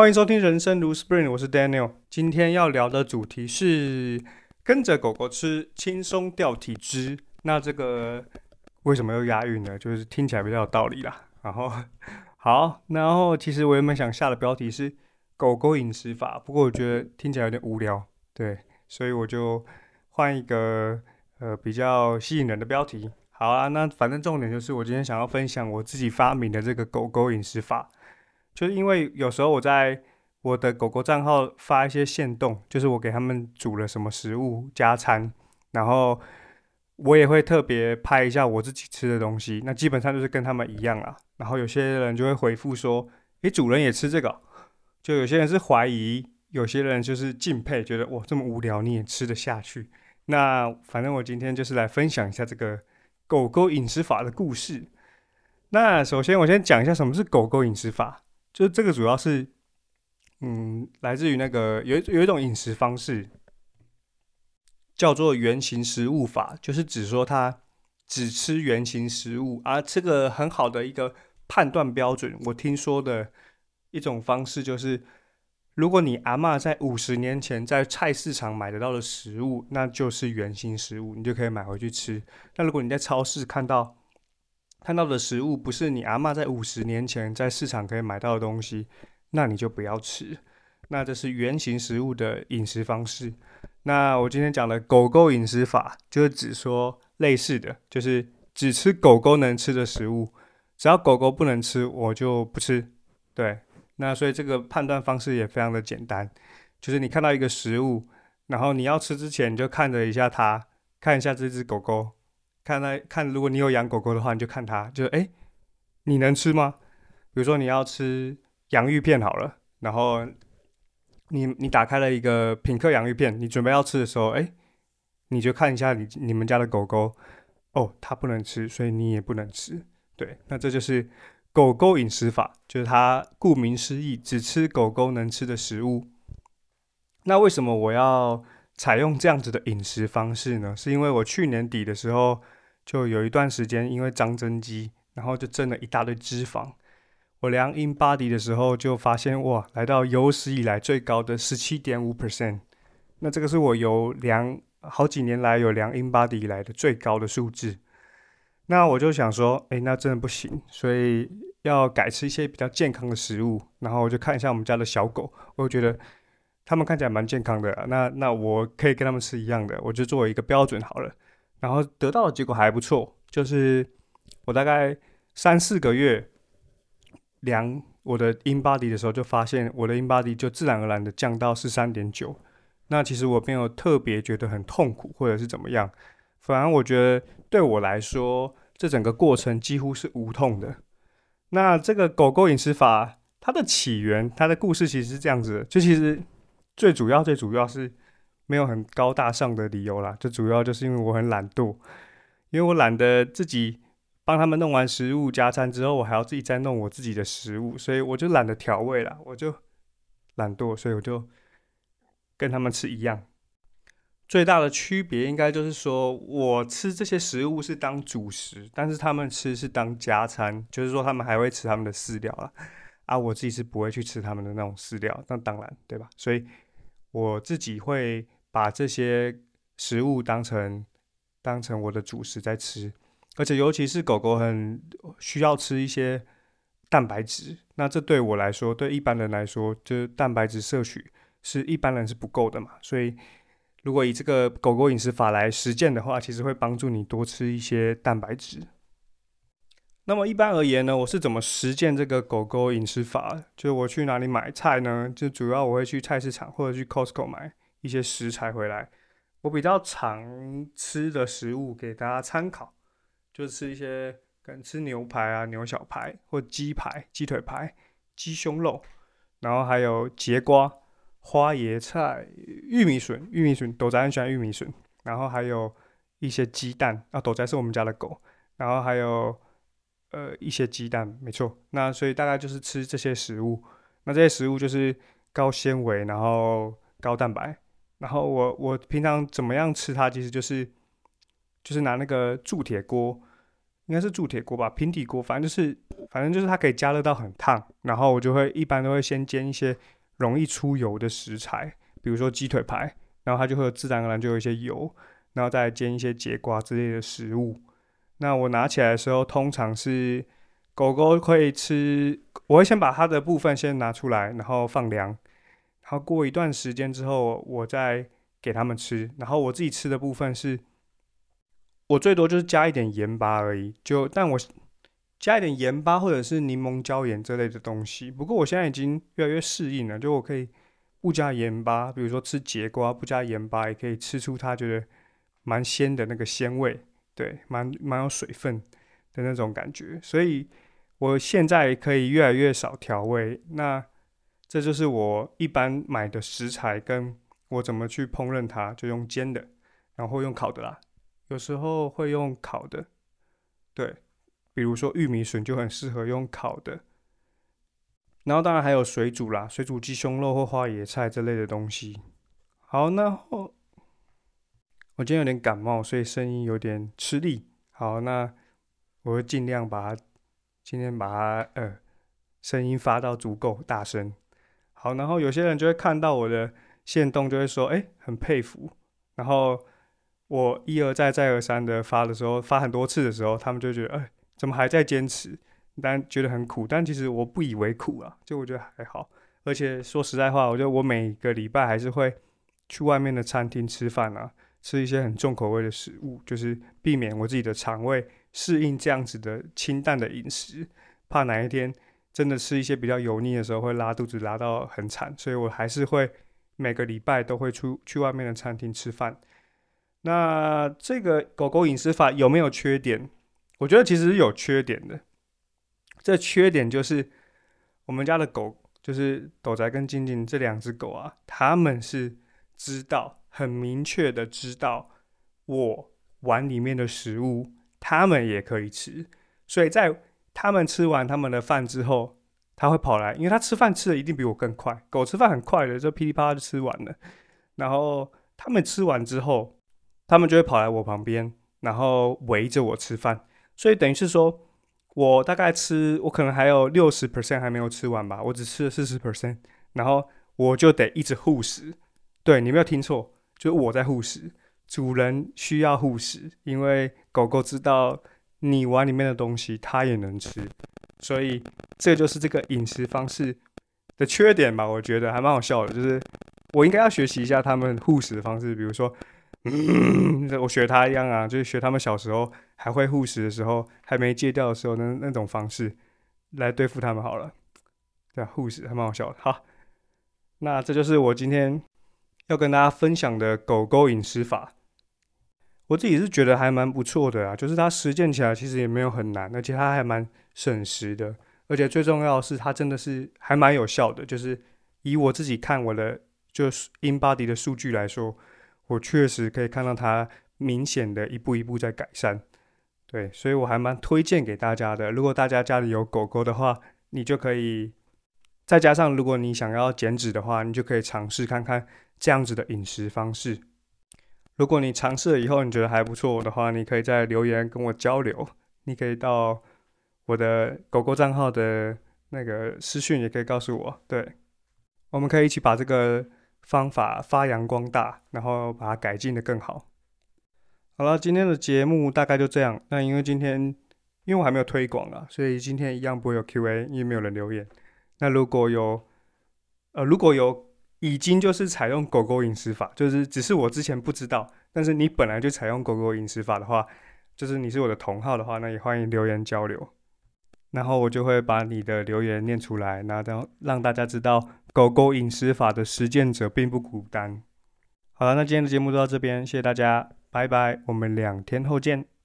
欢迎收听《人生如 Spring》，我是 Daniel。今天要聊的主题是跟着狗狗吃，轻松掉体脂。那这个为什么又押韵呢？就是听起来比较有道理啦。然后 好，然后其实我原本想下的标题是狗狗饮食法，不过我觉得听起来有点无聊，对，所以我就换一个呃比较吸引人的标题。好啊，那反正重点就是我今天想要分享我自己发明的这个狗狗饮食法。就是因为有时候我在我的狗狗账号发一些线动，就是我给他们煮了什么食物加餐，然后我也会特别拍一下我自己吃的东西，那基本上就是跟他们一样啊。然后有些人就会回复说：“诶，主人也吃这个？”就有些人是怀疑，有些人就是敬佩，觉得哇这么无聊你也吃得下去。那反正我今天就是来分享一下这个狗狗饮食法的故事。那首先我先讲一下什么是狗狗饮食法。就这个主要是，嗯，来自于那个有有一种饮食方式，叫做原形食物法，就是指说它只吃原形食物。而这个很好的一个判断标准，我听说的一种方式就是，如果你阿妈在五十年前在菜市场买得到的食物，那就是原形食物，你就可以买回去吃。那如果你在超市看到，看到的食物不是你阿妈在五十年前在市场可以买到的东西，那你就不要吃。那这是原型食物的饮食方式。那我今天讲的狗狗饮食法，就是只说类似的，就是只吃狗狗能吃的食物，只要狗狗不能吃，我就不吃。对，那所以这个判断方式也非常的简单，就是你看到一个食物，然后你要吃之前，你就看着一下它，看一下这只狗狗。看那看，如果你有养狗狗的话，你就看它，就哎，你能吃吗？比如说你要吃洋芋片好了，然后你你打开了一个品客洋芋片，你准备要吃的时候，哎，你就看一下你你们家的狗狗，哦，它不能吃，所以你也不能吃。对，那这就是狗狗饮食法，就是它顾名思义，只吃狗狗能吃的食物。那为什么我要？采用这样子的饮食方式呢，是因为我去年底的时候就有一段时间因为张增肌，然后就增了一大堆脂肪。我量 in body 的时候就发现，哇，来到有史以来最高的十七点五 percent。那这个是我有量好几年来有量 in body 以来的最高的数字。那我就想说，哎，那真的不行，所以要改吃一些比较健康的食物。然后我就看一下我们家的小狗，我就觉得。他们看起来蛮健康的，那那我可以跟他们吃一样的，我就作为一个标准好了。然后得到的结果还不错，就是我大概三四个月量我的 in body 的时候，就发现我的 in body 就自然而然的降到十三点九。那其实我没有特别觉得很痛苦或者是怎么样，反而我觉得对我来说，这整个过程几乎是无痛的。那这个狗狗饮食法它的起源，它的故事其实是这样子的，就其实。最主要、最主要是没有很高大上的理由啦，最主要就是因为我很懒惰，因为我懒得自己帮他们弄完食物加餐之后，我还要自己再弄我自己的食物，所以我就懒得调味了，我就懒惰，所以我就跟他们吃一样。最大的区别应该就是说我吃这些食物是当主食，但是他们吃是当加餐，就是说他们还会吃他们的饲料啊。啊，我自己是不会去吃他们的那种饲料，那当然，对吧？所以我自己会把这些食物当成当成我的主食在吃，而且尤其是狗狗很需要吃一些蛋白质，那这对我来说，对一般人来说，就是蛋白质摄取是一般人是不够的嘛。所以如果以这个狗狗饮食法来实践的话，其实会帮助你多吃一些蛋白质。那么一般而言呢，我是怎么实践这个狗狗饮食法？就是我去哪里买菜呢？就主要我会去菜市场或者去 Costco 买一些食材回来。我比较常吃的食物给大家参考，就吃一些可能吃牛排啊、牛小排或鸡排、鸡腿排、鸡胸肉，然后还有节瓜、花椰菜、玉米笋、玉米笋，斗仔很喜欢玉米笋，然后还有一些鸡蛋啊，斗仔是我们家的狗，然后还有。呃，一些鸡蛋，没错。那所以大概就是吃这些食物。那这些食物就是高纤维，然后高蛋白。然后我我平常怎么样吃它，其实就是就是拿那个铸铁锅应该是铸铁锅吧，平底锅，反正就是反正就是它可以加热到很烫，然后我就会一般都会先煎一些容易出油的食材，比如说鸡腿排，然后它就会自然而然就有一些油，然后再煎一些节瓜之类的食物。那我拿起来的时候，通常是狗狗会吃，我会先把它的部分先拿出来，然后放凉，然后过一段时间之后，我再给它们吃。然后我自己吃的部分是，我最多就是加一点盐巴而已，就但我加一点盐巴或者是柠檬椒盐这类的东西。不过我现在已经越来越适应了，就我可以不加盐巴，比如说吃节瓜不加盐巴，也可以吃出它觉得蛮鲜的那个鲜味。对，蛮蛮有水分的那种感觉，所以我现在可以越来越少调味。那这就是我一般买的食材，跟我怎么去烹饪它，就用煎的，然后用烤的啦。有时候会用烤的，对，比如说玉米笋就很适合用烤的。然后当然还有水煮啦，水煮鸡胸肉或花椰菜这类的东西。好，那后。我今天有点感冒，所以声音有点吃力。好，那我会尽量把它今天把它呃声音发到足够大声。好，然后有些人就会看到我的线动，就会说：“哎，很佩服。”然后我一而再、再而三的发的时候，发很多次的时候，他们就觉得：“哎，怎么还在坚持？”但觉得很苦，但其实我不以为苦啊，就我觉得还好。而且说实在话，我觉得我每个礼拜还是会去外面的餐厅吃饭啊。吃一些很重口味的食物，就是避免我自己的肠胃适应这样子的清淡的饮食，怕哪一天真的吃一些比较油腻的时候会拉肚子拉到很惨，所以我还是会每个礼拜都会出去外面的餐厅吃饭。那这个狗狗饮食法有没有缺点？我觉得其实是有缺点的。这缺点就是我们家的狗，就是斗仔跟静静这两只狗啊，他们是知道。很明确的知道我碗里面的食物，他们也可以吃，所以在他们吃完他们的饭之后，他会跑来，因为他吃饭吃的一定比我更快，狗吃饭很快的，就噼里啪啦就吃完了。然后他们吃完之后，他们就会跑来我旁边，然后围着我吃饭。所以等于是说，我大概吃，我可能还有六十 percent 还没有吃完吧，我只吃了四十 percent，然后我就得一直护食。对你没有听错。就我在护食，主人需要护食，因为狗狗知道你碗里面的东西，它也能吃，所以这就是这个饮食方式的缺点吧？我觉得还蛮好笑的，就是我应该要学习一下他们护食的方式，比如说，我学他一样啊，就是学他们小时候还会护食的时候，还没戒掉的时候那那种方式来对付他们好了。对啊，护食还蛮好笑的。好，那这就是我今天。要跟大家分享的狗狗饮食法，我自己是觉得还蛮不错的啊，就是它实践起来其实也没有很难，而且它还蛮省时的，而且最重要的是它真的是还蛮有效的。就是以我自己看我的就是 InBody 的数据来说，我确实可以看到它明显的一步一步在改善。对，所以我还蛮推荐给大家的。如果大家家里有狗狗的话，你就可以再加上如果你想要减脂的话，你就可以尝试看看。这样子的饮食方式，如果你尝试了以后你觉得还不错的话，你可以在留言跟我交流。你可以到我的狗狗账号的那个私讯，也可以告诉我。对，我们可以一起把这个方法发扬光大，然后把它改进的更好。好了，今天的节目大概就这样。那因为今天因为我还没有推广啊，所以今天一样不会有 Q&A，因为没有人留言。那如果有，呃，如果有。已经就是采用狗狗饮食法，就是只是我之前不知道，但是你本来就采用狗狗饮食法的话，就是你是我的同号的话，那也欢迎留言交流，然后我就会把你的留言念出来，然后让大家知道狗狗饮食法的实践者并不孤单。好了，那今天的节目就到这边，谢谢大家，拜拜，我们两天后见。